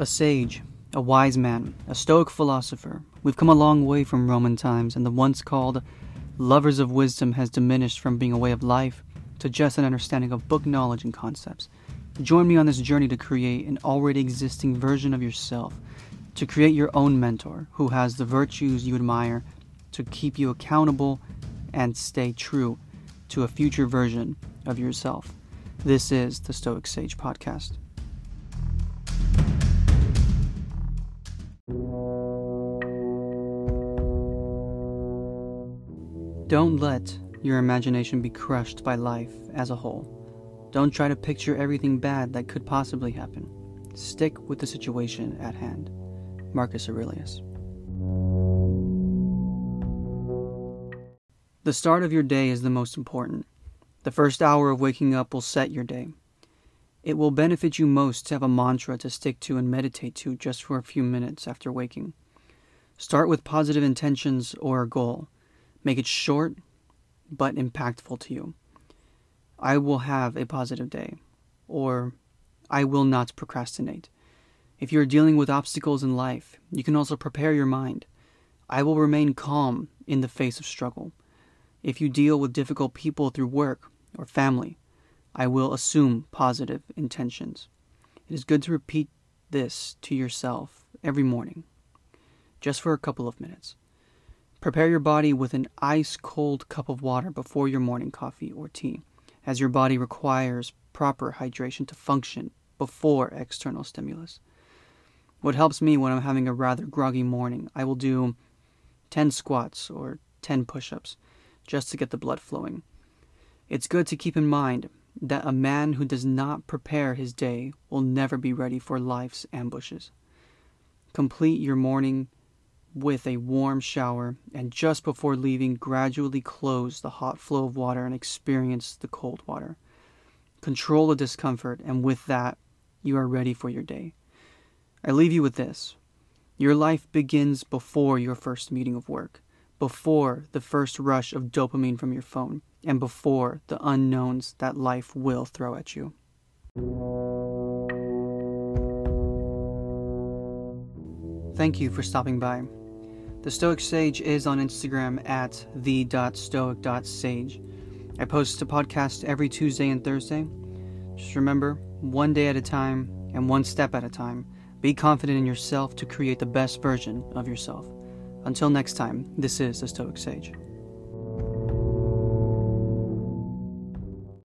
A sage, a wise man, a stoic philosopher. We've come a long way from Roman times, and the once called lovers of wisdom has diminished from being a way of life to just an understanding of book knowledge and concepts. Join me on this journey to create an already existing version of yourself, to create your own mentor who has the virtues you admire, to keep you accountable and stay true to a future version of yourself. This is the Stoic Sage Podcast. Don't let your imagination be crushed by life as a whole. Don't try to picture everything bad that could possibly happen. Stick with the situation at hand. Marcus Aurelius. The start of your day is the most important. The first hour of waking up will set your day. It will benefit you most to have a mantra to stick to and meditate to just for a few minutes after waking. Start with positive intentions or a goal. Make it short but impactful to you. I will have a positive day, or I will not procrastinate. If you're dealing with obstacles in life, you can also prepare your mind. I will remain calm in the face of struggle. If you deal with difficult people through work or family, I will assume positive intentions. It is good to repeat this to yourself every morning, just for a couple of minutes. Prepare your body with an ice cold cup of water before your morning coffee or tea, as your body requires proper hydration to function before external stimulus. What helps me when I'm having a rather groggy morning, I will do 10 squats or 10 push ups just to get the blood flowing. It's good to keep in mind that a man who does not prepare his day will never be ready for life's ambushes. Complete your morning with a warm shower, and just before leaving, gradually close the hot flow of water and experience the cold water. Control the discomfort, and with that, you are ready for your day. I leave you with this your life begins before your first meeting of work, before the first rush of dopamine from your phone, and before the unknowns that life will throw at you. Thank you for stopping by. The Stoic Sage is on Instagram at the.stoic.sage. I post a podcast every Tuesday and Thursday. Just remember, one day at a time and one step at a time, be confident in yourself to create the best version of yourself. Until next time, this is the Stoic Sage.